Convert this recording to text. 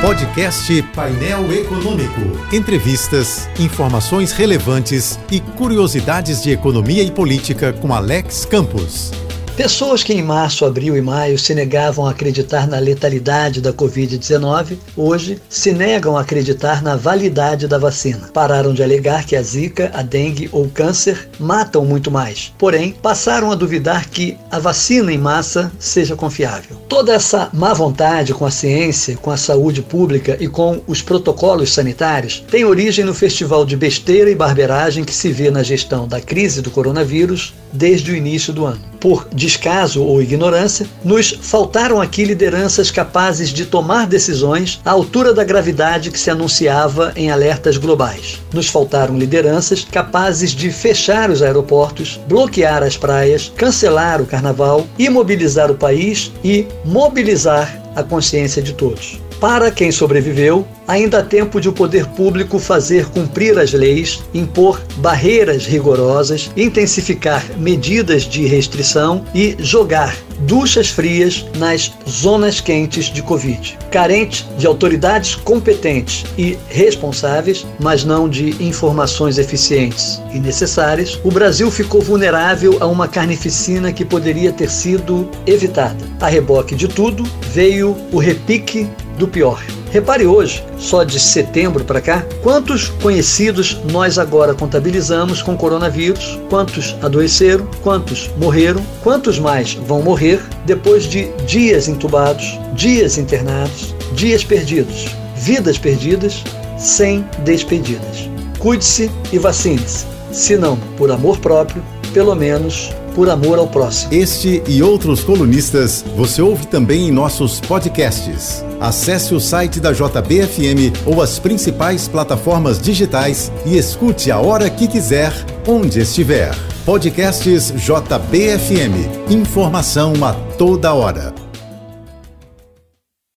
Podcast Painel Econômico. Entrevistas, informações relevantes e curiosidades de economia e política com Alex Campos. Pessoas que em março, abril e maio se negavam a acreditar na letalidade da Covid-19, hoje se negam a acreditar na validade da vacina. Pararam de alegar que a zika, a dengue ou câncer matam muito mais. Porém, passaram a duvidar que a vacina em massa seja confiável. Toda essa má vontade com a ciência, com a saúde pública e com os protocolos sanitários tem origem no festival de besteira e barberagem que se vê na gestão da crise do coronavírus desde o início do ano. Por descaso ou ignorância, nos faltaram aqui lideranças capazes de tomar decisões à altura da gravidade que se anunciava em alertas globais. Nos faltaram lideranças capazes de fechar os aeroportos, bloquear as praias, cancelar o carnaval, imobilizar o país e mobilizar a consciência de todos. Para quem sobreviveu, ainda há tempo de o poder público fazer cumprir as leis, impor barreiras rigorosas, intensificar medidas de restrição e jogar duchas frias nas zonas quentes de Covid. Carente de autoridades competentes e responsáveis, mas não de informações eficientes e necessárias, o Brasil ficou vulnerável a uma carnificina que poderia ter sido evitada. A reboque de tudo, veio o repique do pior. Repare hoje, só de setembro para cá, quantos conhecidos nós agora contabilizamos com coronavírus, quantos adoeceram, quantos morreram, quantos mais vão morrer depois de dias entubados, dias internados, dias perdidos, vidas perdidas, sem despedidas. Cuide-se e vacine-se, se não por amor próprio, pelo menos por amor ao próximo. Este e outros colunistas você ouve também em nossos podcasts. Acesse o site da JBFM ou as principais plataformas digitais e escute a hora que quiser, onde estiver. Podcasts JBFM. Informação a toda hora.